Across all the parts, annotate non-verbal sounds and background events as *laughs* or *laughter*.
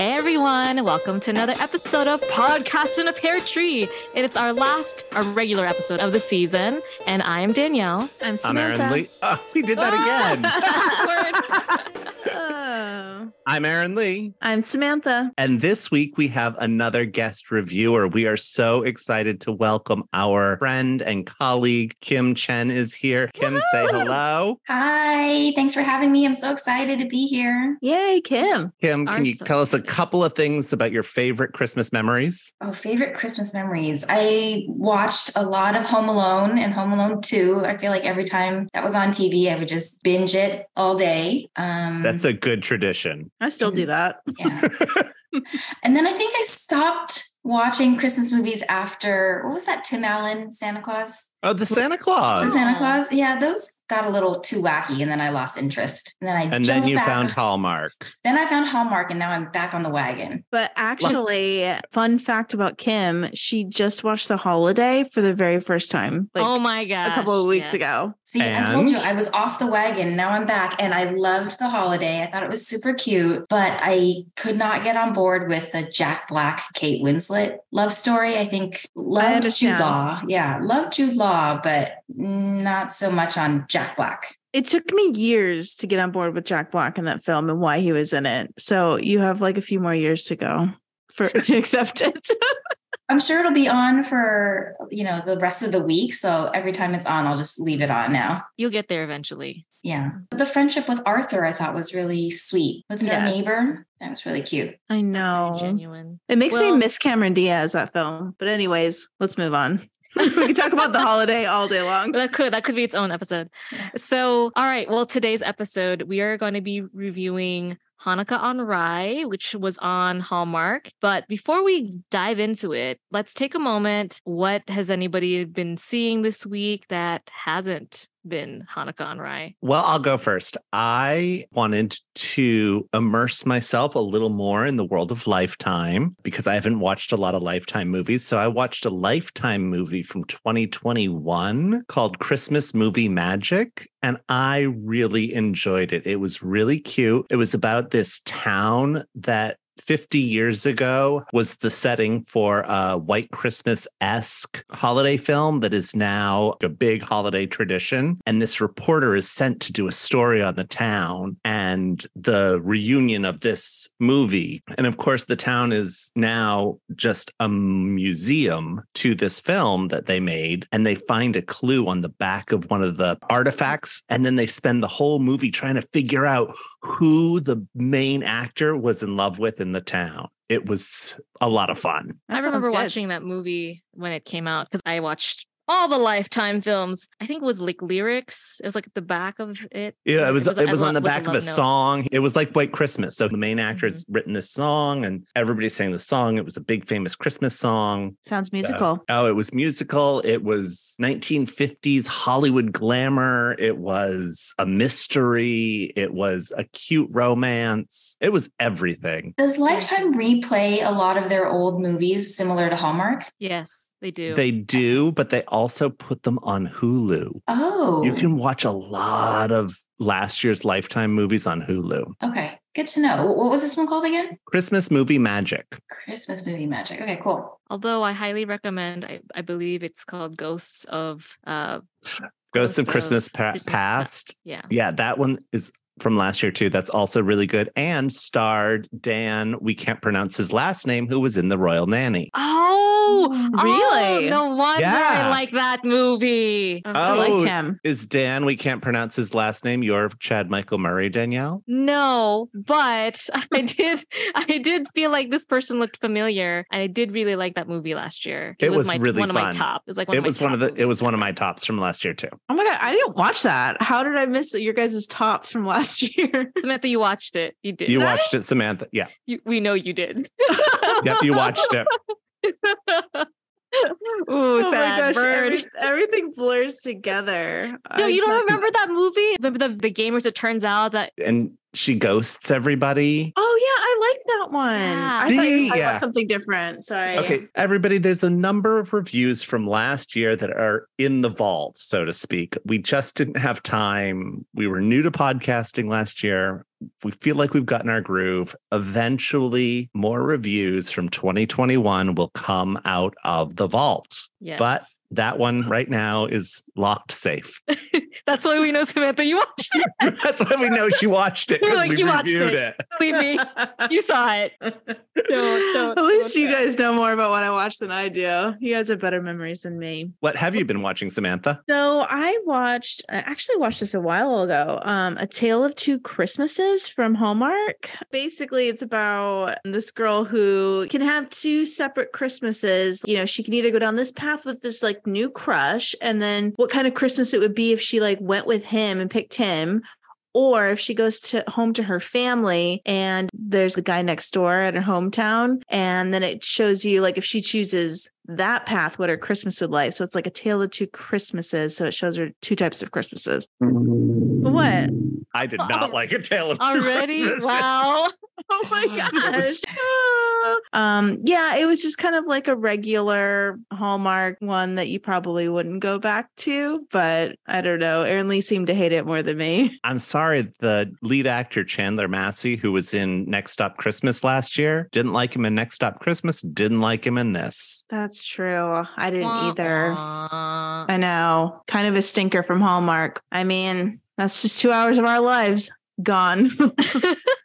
Hey everyone, welcome to another episode of Podcast in a Pear Tree. And it's our last, our regular episode of the season. And I'm Danielle. I'm I'm Aaron Lee. Oh, we did that *laughs* again. I'm Aaron Lee. I'm Samantha. And this week we have another guest reviewer. We are so excited to welcome our friend and colleague, Kim Chen is here. Kim, say hello. Hi, thanks for having me. I'm so excited to be here. Yay, Kim. Kim, Are can you so tell us a couple of things about your favorite Christmas memories? Oh, favorite Christmas memories. I watched a lot of Home Alone and Home Alone 2. I feel like every time that was on TV, I would just binge it all day. Um, That's a good tradition. I still do that. yeah. *laughs* and then I think I stopped watching Christmas movies after what was that Tim Allen Santa Claus? Oh, the Santa Claus. The Santa Claus. Yeah, those got a little too wacky, and then I lost interest. And then I And then you back. found Hallmark. Then I found Hallmark, and now I'm back on the wagon. But actually, fun fact about Kim, she just watched The Holiday for the very first time, like oh my gosh. a couple of weeks yes. ago. See, I told you I was off the wagon. Now I'm back and I loved the holiday. I thought it was super cute, but I could not get on board with the Jack Black, Kate Winslet love story. I think loved Jude. Law. Yeah, loved Jude Law, but not so much on Jack Black. It took me years to get on board with Jack Black in that film and why he was in it. So you have like a few more years to go for to *laughs* accept it. I'm sure it'll be on for, you know, the rest of the week. So every time it's on, I'll just leave it on now. You'll get there eventually. Yeah. But the friendship with Arthur, I thought was really sweet with her Yes. neighbor. That was really cute. I Very know. genuine. It makes Well- me miss Cameron Diaz that film. But anyways, let's move on. *laughs* we could talk about the holiday all day long. That could that could be its own episode. So, all right. Well, today's episode we are going to be reviewing Hanukkah on Rye, which was on Hallmark. But before we dive into it, let's take a moment. What has anybody been seeing this week that hasn't been Hanukkah on Rye? Well, I'll go first. I wanted to immerse myself a little more in the world of Lifetime because I haven't watched a lot of Lifetime movies. So I watched a Lifetime movie from 2021 called Christmas Movie Magic. And I really enjoyed it. It was really cute. It was about this town that 50 years ago was the setting for a white Christmas esque holiday film that is now a big holiday tradition. And this reporter is sent to do a story on the town and the reunion of this movie. And of course, the town is now just a museum to this film that they made. And they find a clue on the back of one of the artifacts. And then they spend the whole movie trying to figure out who the main actor was in love with in the town. It was a lot of fun. That I remember watching that movie when it came out because I watched all the Lifetime films. I think it was like lyrics. It was like at the back of it. Yeah, it was it was, a on the back of a note. song. It was like White Christmas. So the main actor Mhm. has written this song and everybody sang the song. It was a big famous Christmas song. Sounds So- musical. oh, it was musical. It was 1950s Hollywood glamour. It was a mystery. It was a cute romance. It was everything. Does Lifetime replay a lot of their old movies similar to Hallmark? Yes, they do. They do, but they also put them on Hulu. Oh, You can watch a lot of last year's Lifetime movies on Hulu. Okay, good to know. What was this one called again? Christmas movie magic. Christmas movie magic. Okay, cool. Although I highly recommend, I, I believe it's called Ghosts of uh Ghosts of Ghost of Christmas, pa- Christmas Past. yeah. Yeah, that one is from last year too. That's also really good and starred Dan. We can't pronounce his last name, who was in the Royal Nanny. Oh, oh Really? Oh, no wonder Yeah. I like that movie. Oh, I Oh. liked him. Is Dan? We can't pronounce his last name. You're Chad Michael Murray, Danielle. No, but *laughs* I did I did feel like this person looked familiar. and I did really like that movie last year. It was my really one of my top. It was like one it of my was one of the. It was one of my tops from last year too. Oh my god, I didn't watch that. How did I miss your guys' top from last *laughs* year? Samantha, you watched it. You did. You I? watched it, Samantha. Yeah. You- we know you did. Yep. You watched it. *laughs* Ooh, oh my gosh, bird. every, every *laughs* everything blurs together. No, you don't remember that movie? Remember the, the gamers? It turns out that And she ghosts everybody. Oh yeah, I like that one. Yeah. I thought you were talking Yeah. about something different. Sorry. Okay, everybody, there's a number of reviews from last year that are in the vault, so to speak. We just didn't have time. We were new to podcasting last year. We feel like we've gotten our groove. Eventually, more reviews from 2021 will come out of the vault. Yes. But that one *laughs* right now is locked safe. *laughs* that's why we know Samantha. You watched it. *laughs* That's why we know she watched it You're like, we "You watched reviewed it." it. Believe me, you saw it. Don't, don't, At least don't you try. guys know more about what I watched than I do. You guys have better memories than me. What have you been watching, Samantha? So I watched, I actually watched this a while ago. Um, A Tale of Two Christmases from Hallmark. Basically, it's about this girl who can have two separate Christmases. You know, she can either go down this path with this like new crush, and then what kind of Christmas it would be if she like went with him and picked him. Or if she goes to home to her family and there's the guy next door at her hometown, and then it shows you like if she chooses that path, what her Christmas would like. So it's like a tale of two Christmases. So it shows her two types of Christmases. Mm-hmm. What? I did not like a tale of two Already? Christmases. *laughs* Wow. Oh my gosh. *laughs* um, yeah, it was just kind of like a regular Hallmark one that you probably wouldn't go back to, but I don't know. Aaron Lee seemed to hate it more than me. *laughs* I'm sorry, the lead actor Chandler Massey, who was in Next Stop Christmas last year, didn't like him in Next Stop Christmas, didn't like him in this. That's true. I didn't either. Wah. I know. Kind of a stinker from Hallmark. I mean, that's just two hours of our lives gone. *laughs*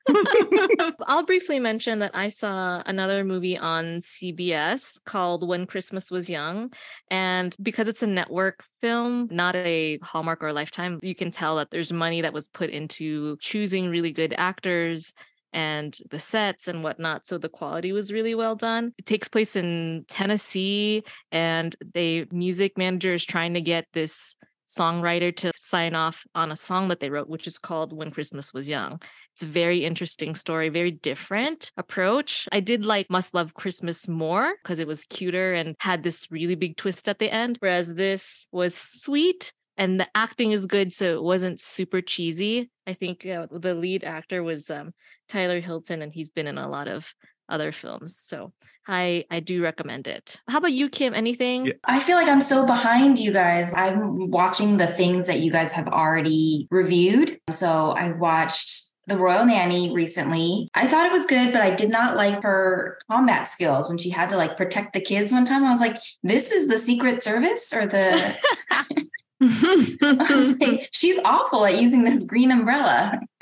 *laughs* I'll briefly mention that I saw another movie on CBS called When Christmas Was Young. And because it's a network film, not a Hallmark or Lifetime, you can tell that there's money that was put into choosing really good actors and the sets and whatnot. So the quality was really well done. It takes place in Tennessee, and the music manager is trying to get this songwriter to sign off on a song that they wrote, which is called When Christmas Was Young. It's a very interesting story, very different approach. I did like Must Love Christmas more because it was cuter and had this really big twist at the end, whereas this was sweet and the acting is good, so it wasn't super cheesy. I think uh, the lead actor was um, Tyler Hilton, and he's been in a lot of other films. So I I do recommend it. How about you, Kim? Anything? Yeah. I feel like I'm so behind you guys. I'm watching the things that you guys have already reviewed. So I watched The Royal Nanny recently. I thought it was good, but I did not like her combat skills when she had to like protect the kids one time. I was like, this is the Secret Service or the. *laughs* Like, she's awful at using this green umbrella. *laughs*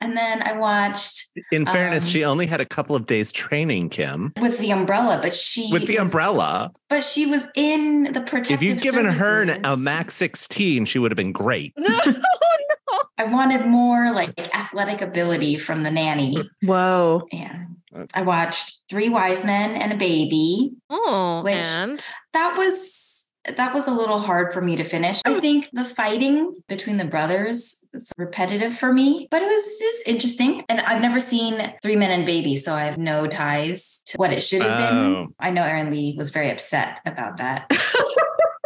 And then I watched In fairness, Um, she only had a couple of days training, Kim, with the umbrella, but she with the was- umbrella. But she was in the protective. If you'd given her an, a services. Max 16, she would have been great. *laughs* no, no. I wanted more like athletic ability from the nanny. Whoa. Yeah. I watched Three Wise Men and a Baby. Oh, Which- and That was that was a little hard for me to finish. I think the fighting between the brothers is repetitive for me, but it was just interesting. And I've never seen Three Men and Baby, so I have no ties to what it should have Oh. been. I know Aaron Lee was very upset about that. *laughs*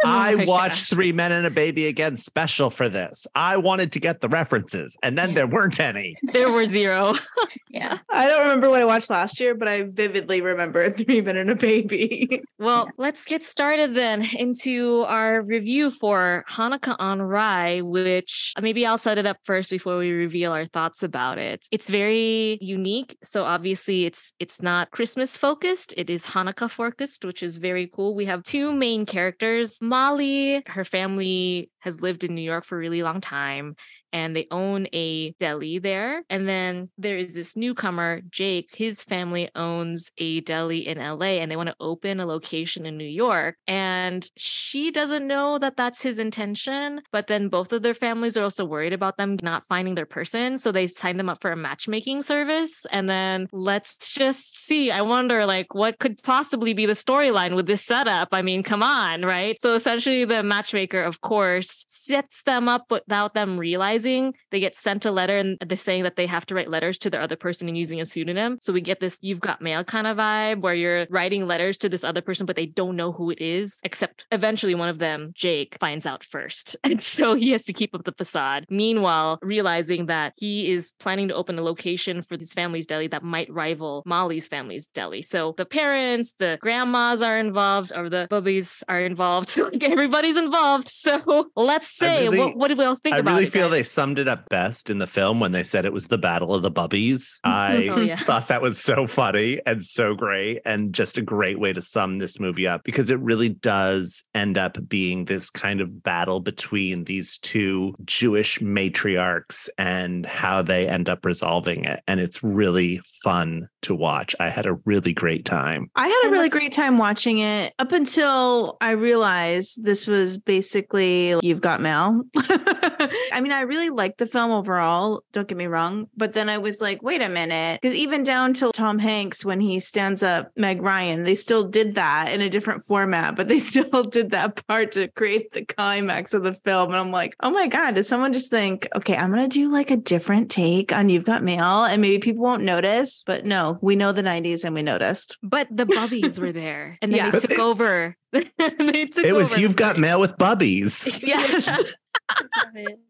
I watched. Three Men and a Baby again special for this. I wanted to get the references, and then there weren't any. there were zero. *laughs* yeah. I don't remember what I watched last year, but I vividly remember *laughs* Three Men and a Baby. Well, let's get started then into our review for Hanukkah on Rye, which uh, maybe I'll set it up first before we reveal our thoughts about it. It's very unique. So obviously it's it's not Christmas focused, it is Hanukkah focused, which is very cool. We have two main characters. Molly, her family has lived in New York for a really long time and they own a deli there. And then there is this newcomer, Jake. His family owns a deli in LA and they want to open a location in New York. And she doesn't know that that's his intention. But then both of their families are also worried about them not finding their person. So they sign them up for a matchmaking service. And then let's just see. I wonder, like, what could possibly be the storyline with this setup? I mean, come on, right? So essentially, the matchmaker, of course, sets them up without them realizing. They get sent a letter and they're saying that they have to write letters to their other person and using a pseudonym. So we get this you've got mail kind of vibe where you're writing letters to this other person, but they don't know who it is, except eventually one of them, Jake, finds out first. *laughs* And so he has to keep up the facade. Meanwhile, realizing that he is planning to open a location for his family's deli that might rival Molly's family's deli. So the parents, the grandmas are involved, or the bubbies are involved. *laughs* like everybody's involved. So let's say, really- what, what do we all think I about really it? feel guys? they summed it up best in the film when they said it was the Battle of the Bubbies. *laughs* Oh, I Oh, yeah. *laughs* thought that was so funny and so great and just a great way to sum this movie up because it really does end up being this kind of battle between these two Jewish matriarchs and how they end up resolving it. And it's really fun to watch. I had a really great time. I had a really great time watching it up until I realized this was basically You've Got Mail. *laughs* I mean, I really liked the film overall, don't get me wrong. But then I was like, wait a minute. Because even down till Tom Hanks, when he stands up Meg Ryan, they still did that in a different format, but they *laughs* still did that part to create the climax of the film. And I'm like, oh my God, did someone just think, okay, I'm going to do like a different take on You've Got Mail and maybe people won't notice? But no, we know the 90s and we noticed. But the bubbies were there, and then *laughs* Yeah. they took over. *laughs* they took It was over You've Got. Mail with Bubbies. Yes.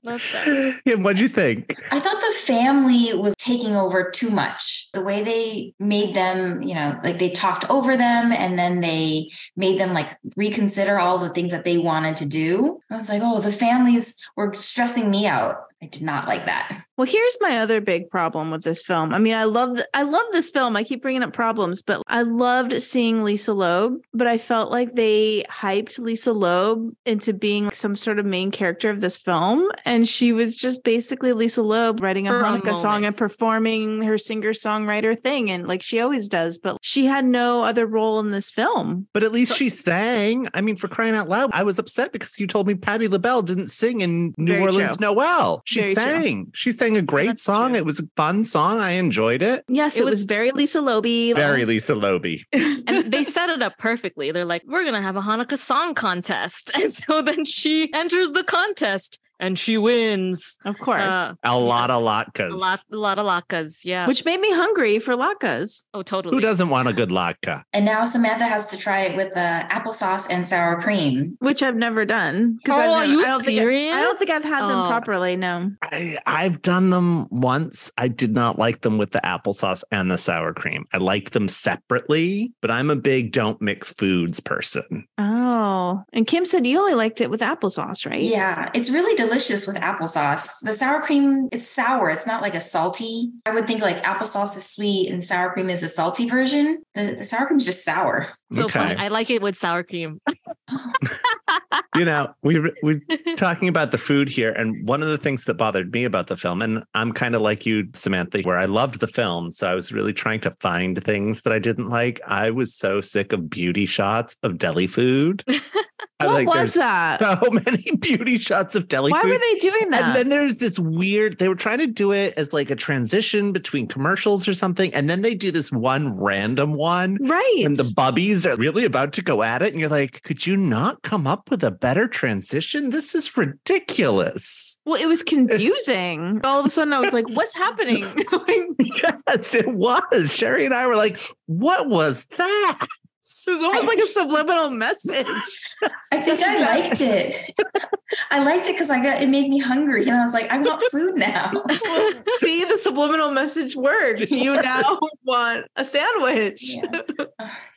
Love that. *laughs* yeah, what'd you think? I thought the family was taking over too much. The way they made them, you know, like they talked over them and then they made them like reconsider all the things that they wanted to do. I was like, oh, the families were stressing me out. I did not like that. Well, here's my other big problem with this film. I mean, I love I love this film. I keep bringing up problems, but I loved seeing Lisa Loeb, but I felt like they hyped Lisa Loeb into being some sort of main character of this film, and she was just basically Lisa Loeb writing a For a song and performing her singer-songwriter thing and like she always does, but she had no other role in this film. But at least she sang. I mean, for crying out loud, I was upset because you told me Patti LaBelle didn't sing in New Very Orleans true. Noel. She Very true. sang. She sang a great that's song. true. It was a fun song. I enjoyed it. Yes, It it, was- was, very Lisa Loeby. Very Lisa Loeby. *laughs* and they set it up perfectly. They're like, we're gonna have a Hanukkah song contest, *laughs* and so then she enters the contest and she wins. of course. Uh, A lot of latkes. a lot, a lot of latkes. Yeah. which made me hungry for latkes. oh, totally. Who doesn't want a good latke? And now Samantha has to try it with uh, applesauce and sour cream. which I've never done. 'cause Oh, I've are you I don't think I, I, don't think I've had them Oh. properly. No. I, I've done them once. I did not like them with the applesauce and the sour cream. I liked them separately, but I'm a big don't mix foods person. Oh, and Kim said you only liked it with applesauce, right? Yeah, it's really delicious with applesauce. The sour cream, it's sour. It's not like a salty. I would think like applesauce is sweet and sour cream is the salty version. The, the sour cream is just sour. So Okay. funny. I like it with sour cream. *laughs* you know, we we're *laughs* talking about the food here, and one of the things that bothered me about the film, and I'm kind of like you, Samantha, where I loved the film, so I was really trying to find things that I didn't like. I was so sick of beauty shots of deli food. *laughs* I What like, was that? So many beauty shots of deli Why food. were they doing that? And then there's this weird, they were trying to do it as like a transition between commercials or something. And then they do this one random one right. and the bubbies are really about to go at it. And you're like, could you not come up with a better transition? This is ridiculous. well, it was *laughs* confusing. All of a sudden, I was like, "What's happening?" *laughs* yes, it was. Sherry and I were like, what was that? It was almost like a subliminal message. I think I *laughs* liked it. I liked it because I got it made me hungry. And I was like, I want food now. See, the subliminal message worked. You now want a sandwich. Yeah.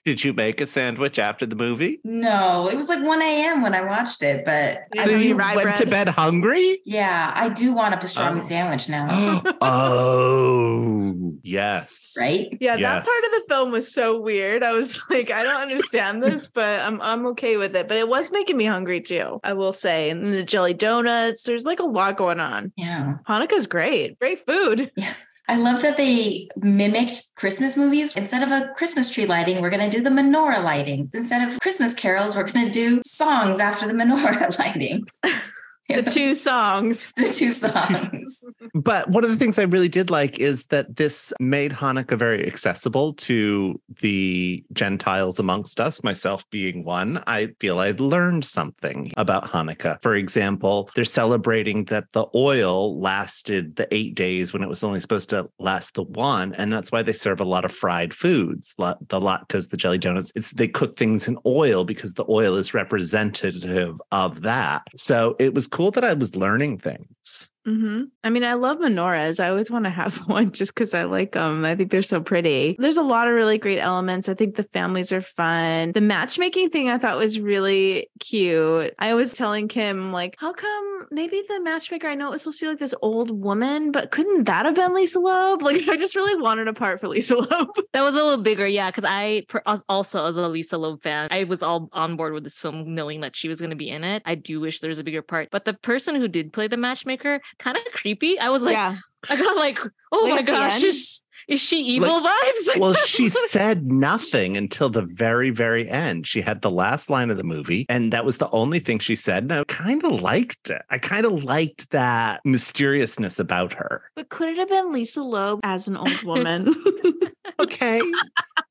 Did you make a sandwich after the movie? No, it was like 1 a.m. when I watched it, but So have you you rye went to bed hungry? yeah, I do want a pastrami Oh. sandwich now. *gasps* oh, yes. Right? Yeah, that part of the film was so weird. I was *laughs* like, I don't understand this, *laughs* but I'm I'm okay with it. But it was making me hungry too, I will say. And the jelly donuts, there's like a lot going on. Yeah. Hanukkah's great. Great food. I love that they mimicked Christmas movies. Instead of a Christmas tree lighting, we're going to do the menorah lighting. Instead of Christmas carols, we're going to do songs after the menorah *laughs* lighting. *laughs* *laughs* The two songs. The two songs. But one of the things I really did like is that this made Hanukkah very accessible to the Gentiles amongst us, myself being one. I feel I learned something about Hanukkah. For example, they're celebrating that the oil lasted the eight days when it was only supposed to last the one. And that's why they serve a lot of fried foods, lot- the latkes, the jelly donuts. It's they cook things in oil because the oil is representative of that. So it was cool that I was learning things. Hmm I mean, I love menorahs. I always want to have *laughs* one just because I like them. I think they're so pretty. There's a lot of really great elements. I think the families are fun. The matchmaking thing I thought was really cute. I was telling Kim, like, how come maybe the matchmaker, I know it was supposed to be like this old woman, but couldn't that have been Lisa Loeb? *laughs* Like, I just really wanted a part for Lisa *laughs* Loeb. That was a little bigger, yeah. Because I also, as a Lisa Loeb fan, I was all on board with this film, knowing that she was going to be in it. I do wish there was a bigger part, but the person who did play the matchmaker, kind of creepy. I was like, yeah. I got like, oh Like my gosh, end? is, is she evil vibes? *laughs* Well, she said nothing until the very, very end. She had the last line of the movie, and that was the only thing she said. And I kind of liked it. I kind of liked that mysteriousness about her. But could it have been Lisa Loeb as an old woman? *laughs* Okay.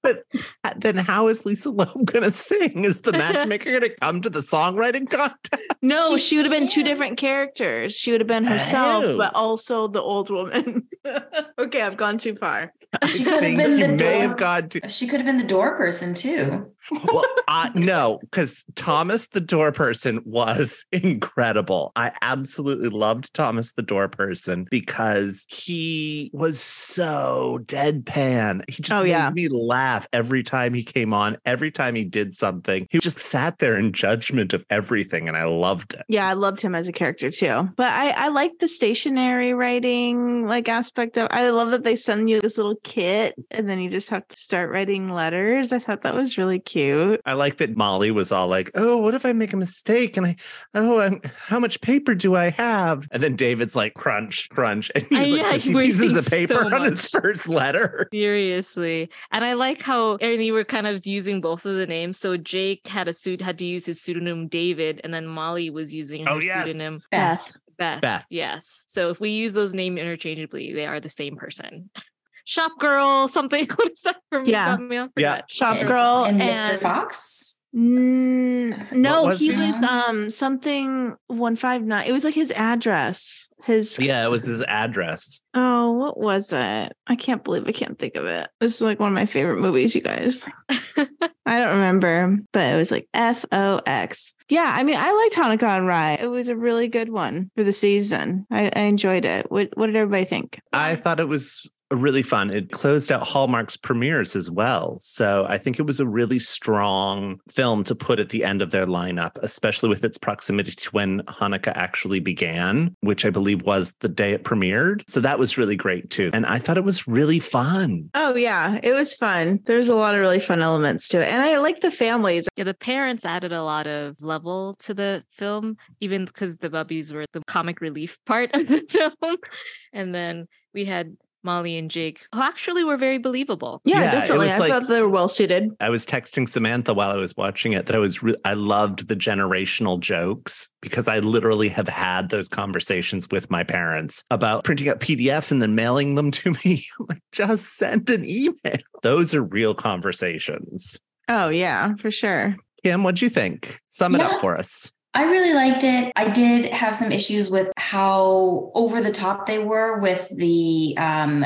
but *laughs* then how is Lisa Loeb *laughs* going to sing? Is the *laughs* matchmaker going to come to the songwriting contest? No, She would have been two *laughs* different characters. She would have been herself, Oh. but also the old woman. *laughs* okay, I've gone too far. She could have been the may door- have gone to. She could have been the door person too. Well, uh, *laughs* no, because Thomas the door person was *laughs* incredible. I absolutely loved Thomas the door person because he was so deadpan. He just Oh, made yeah. me laugh every time he came on, every time he did something. He just sat there in judgment of everything, and I loved it. Yeah, I loved him as a character too. But I, I like the stationary writing like aspect of I love that they send you this little kit and then you just have to start writing letters. I thought that was really cute. I like that Molly was all like, "Oh, what if I make a mistake?" And I, "Oh, I'm, how much paper do I have?" And then David's like, "Crunch, crunch," *laughs* and he's Uh, like yeah, fifty he pieces wasting of paper so on his first letter. Seriously. And I like how and you were kind of using both of the names. So Jake had a suit had to use his pseudonym David, and then Molly was using her Oh, yes. pseudonym Beth. Beth. Beth. Yes. So if we use those names interchangeably, they are the same person. Shop girl, something. *laughs* What is that from? Yeah. Yeah. Shop And- girl and and, Mr. Fox. Mm, no, was he was um something one five nine. It was like his address. His Yeah, it was his address. oh, what was it? I can't believe I can't think of it. This is like one of my favorite movies, you guys. *laughs* I don't remember, but it was like F O X. Yeah, I mean, I liked Hanukkah on Rye. It was a really good one for the season. I, I enjoyed it. What What did everybody think? I thought it was really fun. It closed out Hallmark's premieres as well. So I think it was a really strong film to put at the end of their lineup, especially with its proximity to when Hanukkah actually began, which I believe was the day it premiered. So that was really great too. And I thought it was really fun. Oh yeah, it was fun. There's a lot of really fun elements to it, and I like the families. Yeah, the parents added a lot of level to the film, even because the bubbies were the comic relief part of the *laughs* film. And then we had Molly and Jake, who actually were very believable. Yeah, Yeah, definitely. I like- thought they were well suited. I was texting Samantha while I was watching it that I was re- I loved the generational jokes because I literally have had those conversations with my parents about printing out PDFs and then mailing them to *laughs* me. like just send an email. Those are real conversations. Oh yeah, for sure. Kim, what'd you think? Sum it Yeah. up for us. I really liked it. I did have some issues with how over the top they were with the um,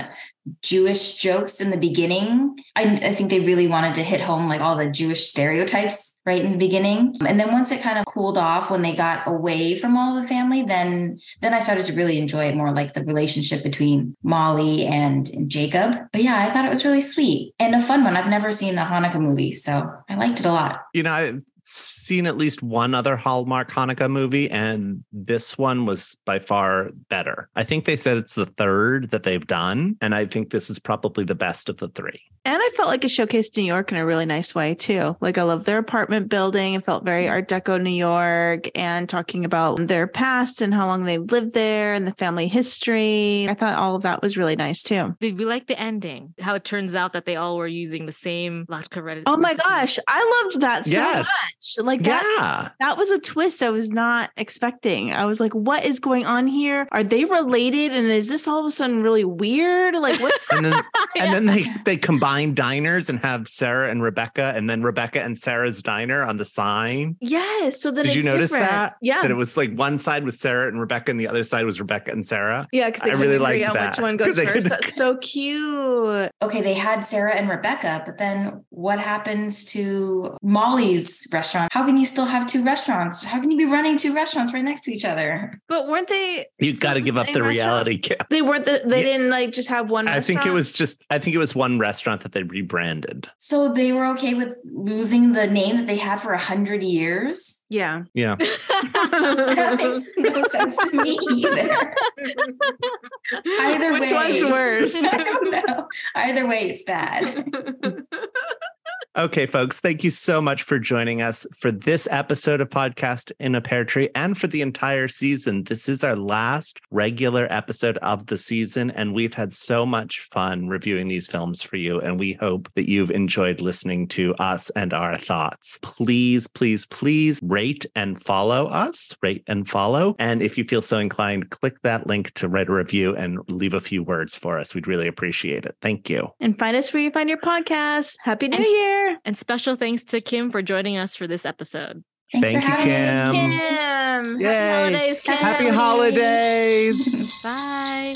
Jewish jokes in the beginning. I, I think they really wanted to hit home like all the Jewish stereotypes right in the beginning. And then once it kind of cooled off when they got away from all the family, then then I started to really enjoy it more like the relationship between Molly and, and Jacob. But yeah, I thought it was really sweet and a fun one. I've never seen the Hanukkah movie, so I liked it a lot. You know, I've seen at least one other Hallmark Hanukkah movie, and this one was by far better. I think they said it's the third that they've done, and I think this is probably the best of the three. And I felt like it showcased New York in a really nice way too. Like I love their apartment building. It felt very mm. Art Deco New York and talking about their past and how long they've lived there and the family history. I thought all of that was really nice too. Did we like the ending? How it turns out that they all were using the same latke recipe. Oh my gosh, I loved that so Yes. much. Like that, Yeah. that was a twist I was not expecting. I was like, what is going on here? Are they related? And is this all of a sudden really weird? Like what's And then and then they they combine diners and have Sarah and Rebecca and then Rebecca and Sarah's diner on the sign. Yes. So then Did you notice different. that? Yeah. That it was like one side was Sarah and Rebecca and the other side was Rebecca and Sarah. yeah, because I really liked on that, which one *laughs* 'cause goes first. could- That's so cute. Okay, they had Sarah and Rebecca, but then what happens to Molly's restaurant? How can you still have two restaurants? How can you be running two restaurants right next to each other? But weren't they? You still got to give up the restaurant? reality cap. They weren't. The, they Yeah. didn't like just have one. I think it was just I think it was one restaurant that they rebranded. So they were okay with losing the name that they had for a hundred years? Yeah. Yeah. *laughs* That makes no sense to me either. Either Which way. one's worse? *laughs* I don't know. Either way, it's bad. *laughs* Okay, folks, thank you so much for joining us for this episode of Podcast in a Pear Tree and for the entire season. This is our last regular episode of the season, and we've had so much fun reviewing these films for you. And we hope that you've enjoyed listening to us and our thoughts. Please, please, please rate and follow us, rate and follow. And if you feel so inclined, click that link to write a review and leave a few words for us. We'd really appreciate it. Thank you. and find us where you find your podcast. Happy New And- Year. *laughs* and special thanks to Kim for joining us for this episode. Thanks Thank for you, having me. Kim. Kim. Yay. Happy holidays, Kim. Happy holidays. Bye.